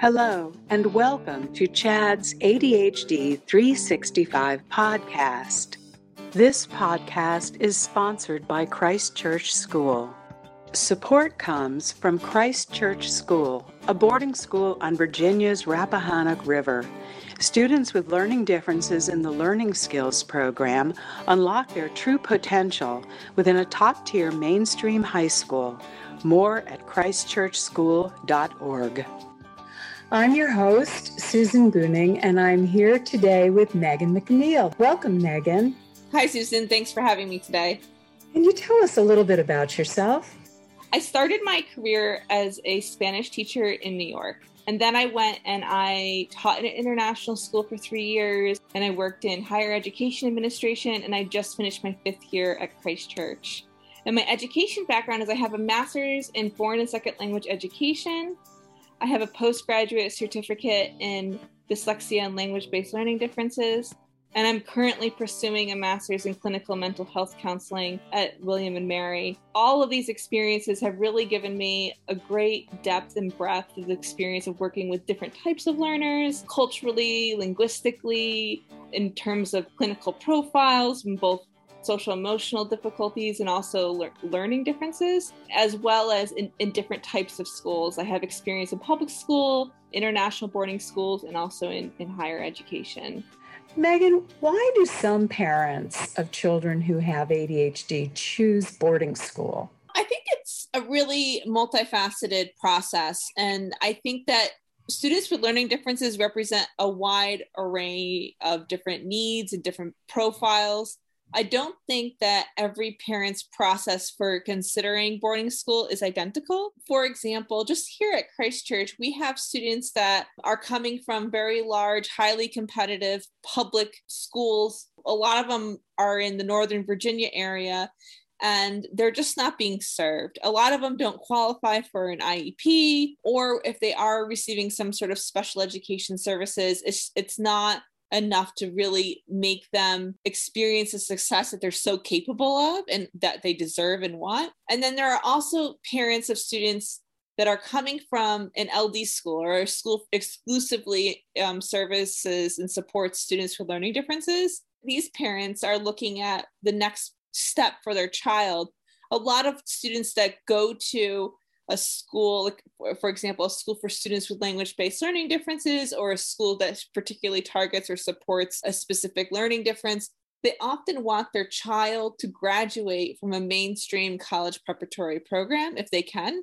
Hello, and welcome to CHADD's ADHD 365 podcast. This podcast is sponsored by Christchurch School. Support comes from Christchurch School, a boarding school on Virginia's Rappahannock River. Students with learning differences in the Learning Skills program unlock their true potential within a top tier mainstream high school. More at christchurchschool.org. I'm your host, Susan Buningh, and I'm here today with Megan McNeil. Welcome, Megan. Hi, Susan. Thanks for having me today. Can you tell us a little bit about yourself? I started my career as a Spanish teacher in New York. And then I went and I taught in an international school for three years, and I worked in higher education administration, and I just finished my fifth year at Christchurch. And my education background is I have a master's in foreign and second language education. I have a postgraduate certificate in dyslexia and language based learning differences and I'm currently pursuing a master's in clinical mental health counseling at William and Mary. All of these experiences have really given me a great depth and breadth of the experience of working with different types of learners, culturally, linguistically, in terms of clinical profiles, both social emotional difficulties and also le- learning differences, as well as in, in different types of schools. I have experience in public school, international boarding schools, and also in, in higher education. Megan, why do some parents of children who have ADHD choose boarding school? I think it's a really multifaceted process. And I think that students with learning differences represent a wide array of different needs and different profiles. I don't think that every parent's process for considering boarding school is identical. For example, just here at Christchurch, we have students that are coming from very large, highly competitive public schools. A lot of them are in the Northern Virginia area and they're just not being served. A lot of them don't qualify for an IEP, or if they are receiving some sort of special education services, it's, it's not enough to really make them experience the success that they're so capable of and that they deserve and want. And then there are also parents of students that are coming from an LD school or a school exclusively um, services and supports students with learning differences. These parents are looking at the next step for their child. A lot of students that go to a school, like for example, a school for students with language based learning differences, or a school that particularly targets or supports a specific learning difference, they often want their child to graduate from a mainstream college preparatory program if they can.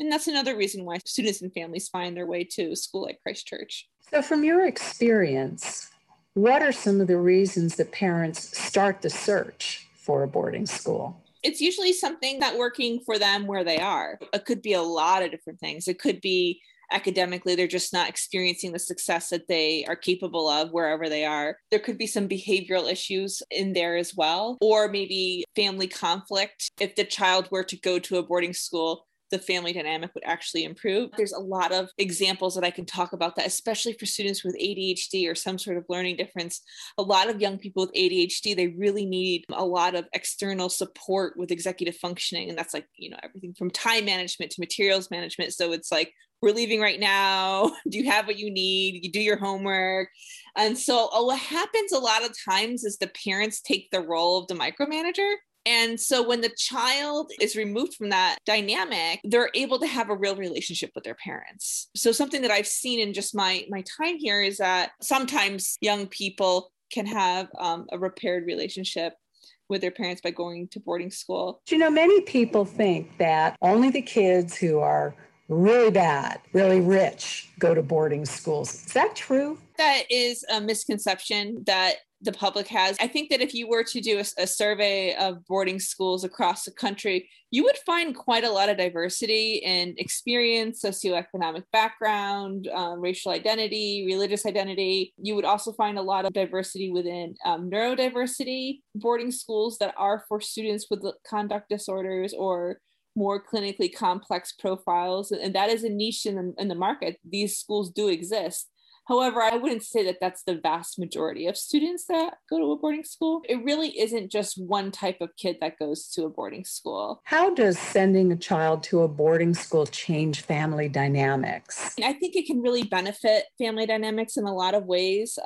And that's another reason why students and families find their way to a school like Christchurch. So, from your experience, what are some of the reasons that parents start the search for a boarding school? It's usually something that working for them where they are. It could be a lot of different things. It could be academically they're just not experiencing the success that they are capable of wherever they are. There could be some behavioral issues in there as well, or maybe family conflict. If the child were to go to a boarding school, the family dynamic would actually improve. There's a lot of examples that I can talk about that, especially for students with ADHD or some sort of learning difference. A lot of young people with ADHD, they really need a lot of external support with executive functioning. And that's like, you know, everything from time management to materials management. So it's like, we're leaving right now. Do you have what you need? You do your homework. And so uh, what happens a lot of times is the parents take the role of the micromanager and so when the child is removed from that dynamic, they're able to have a real relationship with their parents. So something that I've seen in just my my time here is that sometimes young people can have um, a repaired relationship with their parents by going to boarding school. You know, many people think that only the kids who are really bad, really rich go to boarding schools. Is that true? That is a misconception that the public has. I think that if you were to do a, a, survey of boarding schools across the country, you would find quite a lot of diversity in experience, socioeconomic background, um, racial identity, religious identity. You would also find a lot of diversity within um, neurodiversity boarding schools that are for students with conduct disorders or more clinically complex profiles. And that is a niche in the, in the market. These schools do exist However, I wouldn't say that that's the vast majority of students that go to a boarding school. It really isn't just one type of kid that goes to a boarding school. How does sending a child to a boarding school change family dynamics? I think it can really benefit family dynamics in a lot of ways.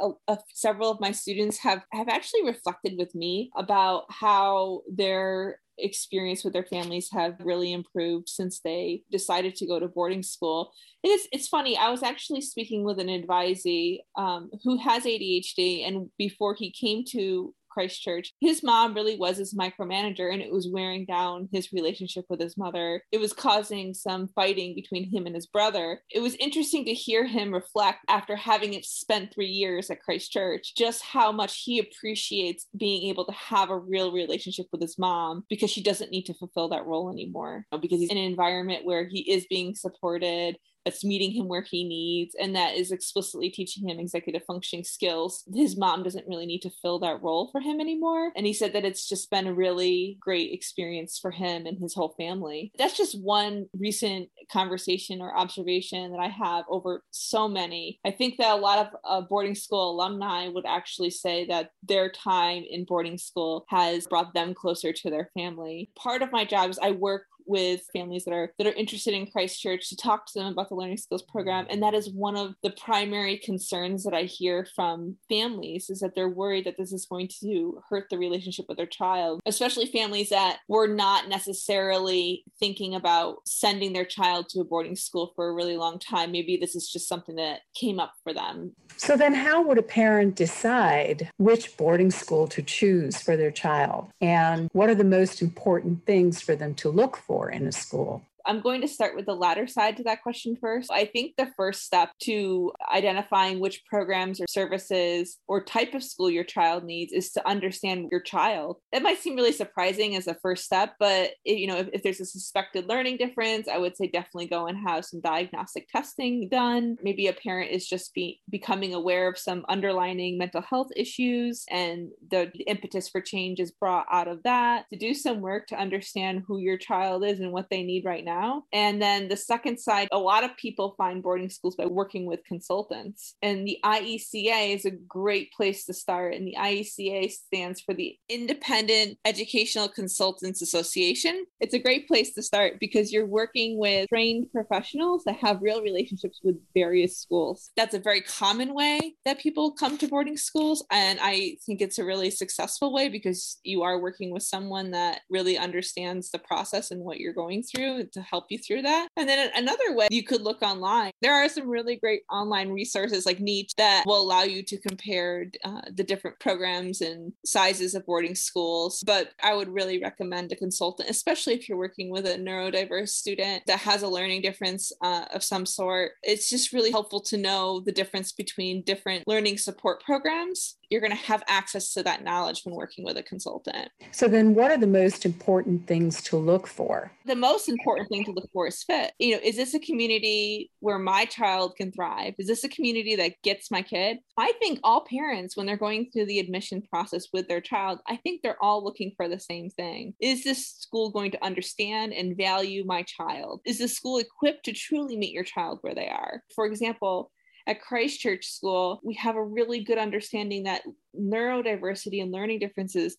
several of my students have, have actually reflected with me about how their experience with their families have really improved since they decided to go to boarding school. It is, it's funny. I was actually speaking with an advisee um, who has ADHD, and before he came to Christchurch. His mom really was his micromanager and it was wearing down his relationship with his mother. It was causing some fighting between him and his brother. It was interesting to hear him reflect after having spent three years at Christchurch just how much he appreciates being able to have a real relationship with his mom because she doesn't need to fulfill that role anymore because he's in an environment where he is being supported that's meeting him where he needs and that is explicitly teaching him executive functioning skills. His mom doesn't really need to fill that role for him anymore. And he said that it's just been a really great experience for him and his whole family. That's just one recent conversation or observation that I have over so many. I think that a lot of uh, boarding school alumni would actually say that their time in boarding school has brought them closer to their family. Part of my job is I work with families that are that are interested in Christchurch to talk to them about the learning skills program. And that is one of the primary concerns that I hear from families is that they're worried that this is going to hurt the relationship with their child especially families that were not necessarily thinking about sending their child to a boarding school for a really long time. Maybe this is just something that came up for them. So then how would a parent decide which boarding school to choose for their child? And what are the most important things for them to look for for in a school? I'm going to start with the latter side to that question first. I think the first step to identifying which programs or services or type of school your child needs is to understand your child. That might seem really surprising as a first step, but you know, if, if there's a suspected learning difference, I would say definitely go and have some diagnostic testing done. Maybe a parent is just be, becoming aware of some underlining mental health issues and the impetus for change is brought out of that. To do some work to understand who your child is and what they need right now now. And then the second side, a lot of people find boarding schools by working with consultants. And the IECA is a great place to start. And the IECA stands for the Independent Educational Consultants Association. It's a great place to start because you're working with trained professionals that have real relationships with various schools. That's a very common way that people come to boarding schools. And I think it's a really successful way because you are working with someone that really understands the process and what you're going through to help you through that. And then another way you could look online. There are some really great online resources like Niche that will allow you to compare uh, the different programs and sizes of boarding schools. But I would really recommend a consultant, especially if you're working with a neurodiverse student that has a learning difference uh, of some sort. It's just really helpful to know the difference between different learning support programs you're going to have access to that knowledge when working with a consultant. So, then what are the most important things to look for? The most important thing to look for is fit. You know, is this a community where my child can thrive? Is this a community that gets my kid? I think all parents, when they're going through the admission process with their child, I think they're all looking for the same thing. Is this school going to understand and value my child? Is the school equipped to truly meet your child where they are? For example, at Christchurch School, we have a really good understanding that neurodiversity and learning differences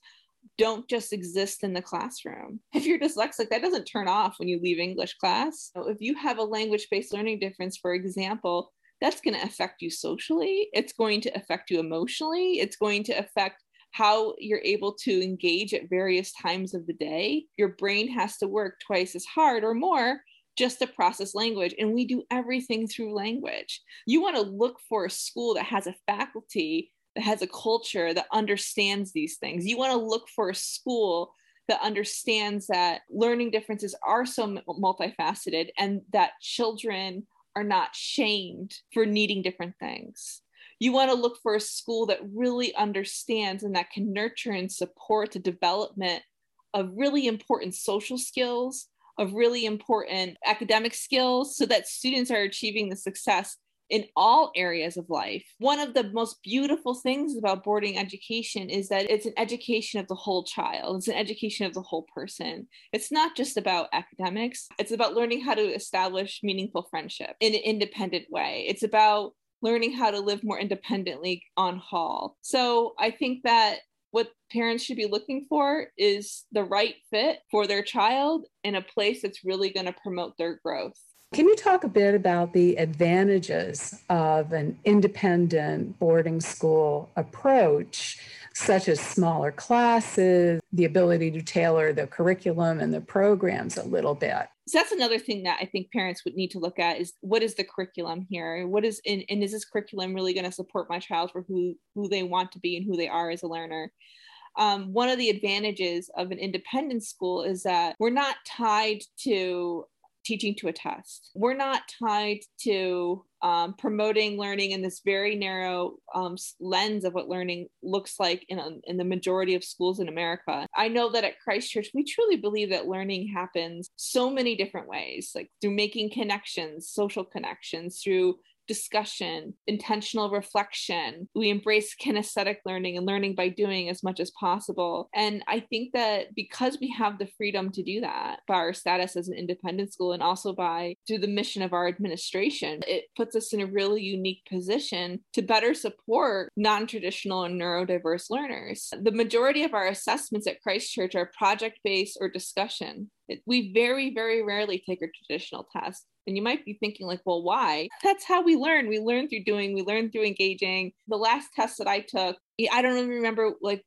don't just exist in the classroom. If you're dyslexic, that doesn't turn off when you leave English class. So if you have a language based learning difference, for example, that's going to affect you socially, it's going to affect you emotionally, it's going to affect how you're able to engage at various times of the day. Your brain has to work twice as hard or more just to process language. And we do everything through language. You want to look for a school that has a faculty that has a culture that understands these things. You want to look for a school that understands that learning differences are so multifaceted and that children are not shamed for needing different things. You want to look for a school that really understands and that can nurture and support the development of really important social skills, of really important academic skills so that students are achieving the success in all areas of life. One of the most beautiful things about boarding education is that it's an education of the whole child, it's an education of the whole person. It's not just about academics, it's about learning how to establish meaningful friendship in an independent way. It's about learning how to live more independently on hall. So I think that what parents should be looking for is the right fit for their child in a place that's really going to promote their growth. Can you talk a bit about the advantages of an independent boarding school approach, such as smaller classes, the ability to tailor the curriculum and the programs a little bit? So that's another thing that I think parents would need to look at is what is the curriculum here? What is and, and is this curriculum really going to support my child for who who they want to be and who they are as a learner? Um, one of the advantages of an independent school is that we're not tied to teaching to a test. We're not tied to um, promoting learning in this very narrow um, lens of what learning looks like in, a, in the majority of schools in America. I know that at Christchurch, we truly believe that learning happens so many different ways, like through making connections, social connections, through discussion, intentional reflection. We embrace kinesthetic learning and learning by doing as much as possible. And I think that because we have the freedom to do that by our status as an independent school and also by through the mission of our administration, it puts us in a really unique position to better support non-traditional and neurodiverse learners. The majority of our assessments at Christchurch are project-based or discussion. We very, very rarely take a traditional test. And you might be thinking, like, well, why? That's how we learn. We learn through doing, we learn through engaging. The last test that I took, I don't even remember like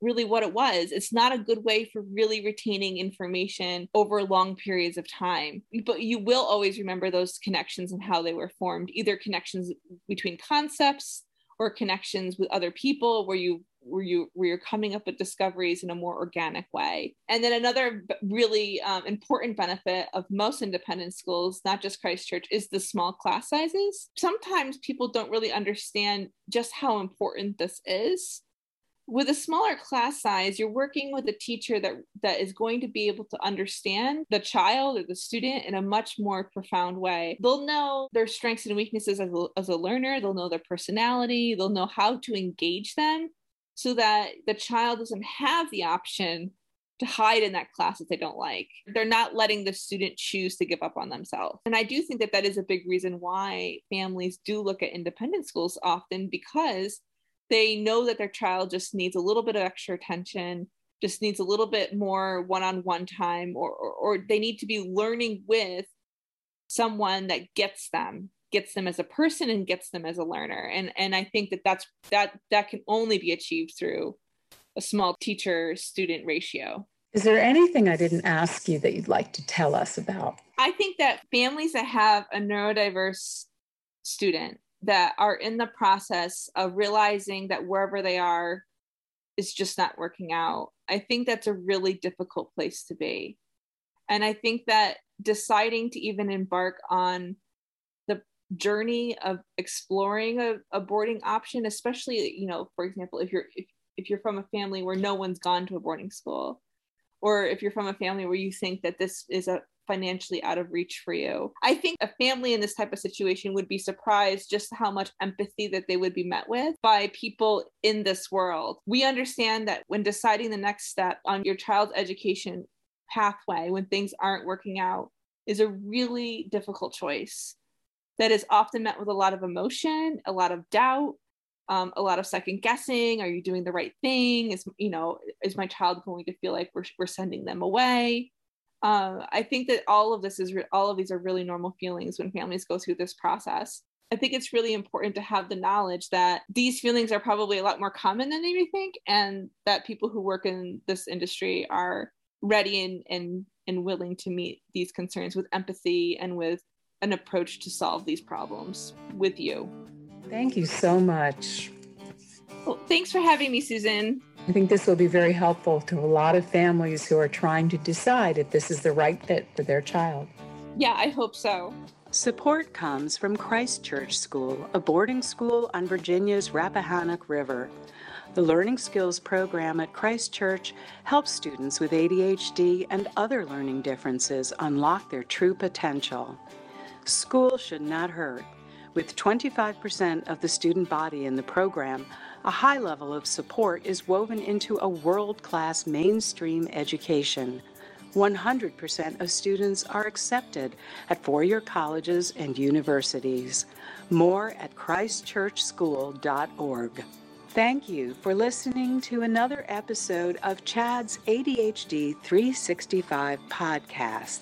really what it was. It's not a good way for really retaining information over long periods of time. But you will always remember those connections and how they were formed, either connections between concepts or connections with other people where you where you where you're coming up with discoveries in a more organic way. And then another really um, important benefit of most independent schools not just Christchurch is the small class sizes. Sometimes people don't really understand just how important this is. With a smaller class size you're working with a teacher that that is going to be able to understand the child or the student in a much more profound way. They'll know their strengths and weaknesses as a, as a learner. They'll know their personality. They'll know how to engage them so that the child doesn't have the option to hide in that class that they don't like. They're not letting the student choose to give up on themselves. And I do think that that is a big reason why families do look at independent schools often because they know that their child just needs a little bit of extra attention, just needs a little bit more one on one time, or, or, or, they need to be learning with someone that gets them gets them as a person and gets them as a learner. And and i think that that's that that can only be achieved through a small teacher student ratio. Is there anything i didn't ask you that you'd like to tell us about? I think that families that have a neurodiverse student that are in the process of realizing that wherever they are is just not working out i think that's a really difficult place to be. And i think that deciding to even embark on journey of exploring a, a boarding option especially you know for example if you're if, if you're from a family where no one's gone to a boarding school or if you're from a family where you think that this is a financially out of reach for you. I think a family in this type of situation would be surprised just how much empathy that they would be met with by people in this world. We understand that when deciding the next step on your child's education pathway, when things aren't working out, is a really difficult choice that is often met with a lot of emotion, a lot of doubt, um, a lot of second guessing. Are you doing the right thing? Is you know, is my child going to feel like we're we're sending them away? Uh, I think that all of this is re- all of these are really normal feelings when families go through this process. I think it's really important to have the knowledge that these feelings are probably a lot more common than may think, and that people who work in this industry are ready and and and willing to meet these concerns with empathy and with an approach to solve these problems with you. Thank you so much. Well, thanks for having me, Susan. I think this will be very helpful to a lot of families who are trying to decide if this is the right fit for their child. Yeah, I hope so. Support comes from Christchurch School, a boarding school on Virginia's Rappahannock River. The Learning Skills program at Christchurch helps students with ADHD and other learning differences unlock their true potential. School should not hurt. With 25% of the student body in the program, a high level of support is woven into a world class mainstream education. 100% of students are accepted at four year colleges and universities. More at christchurchschool.org. Thank you for listening to another episode of CHADD's ADHD 365 podcast.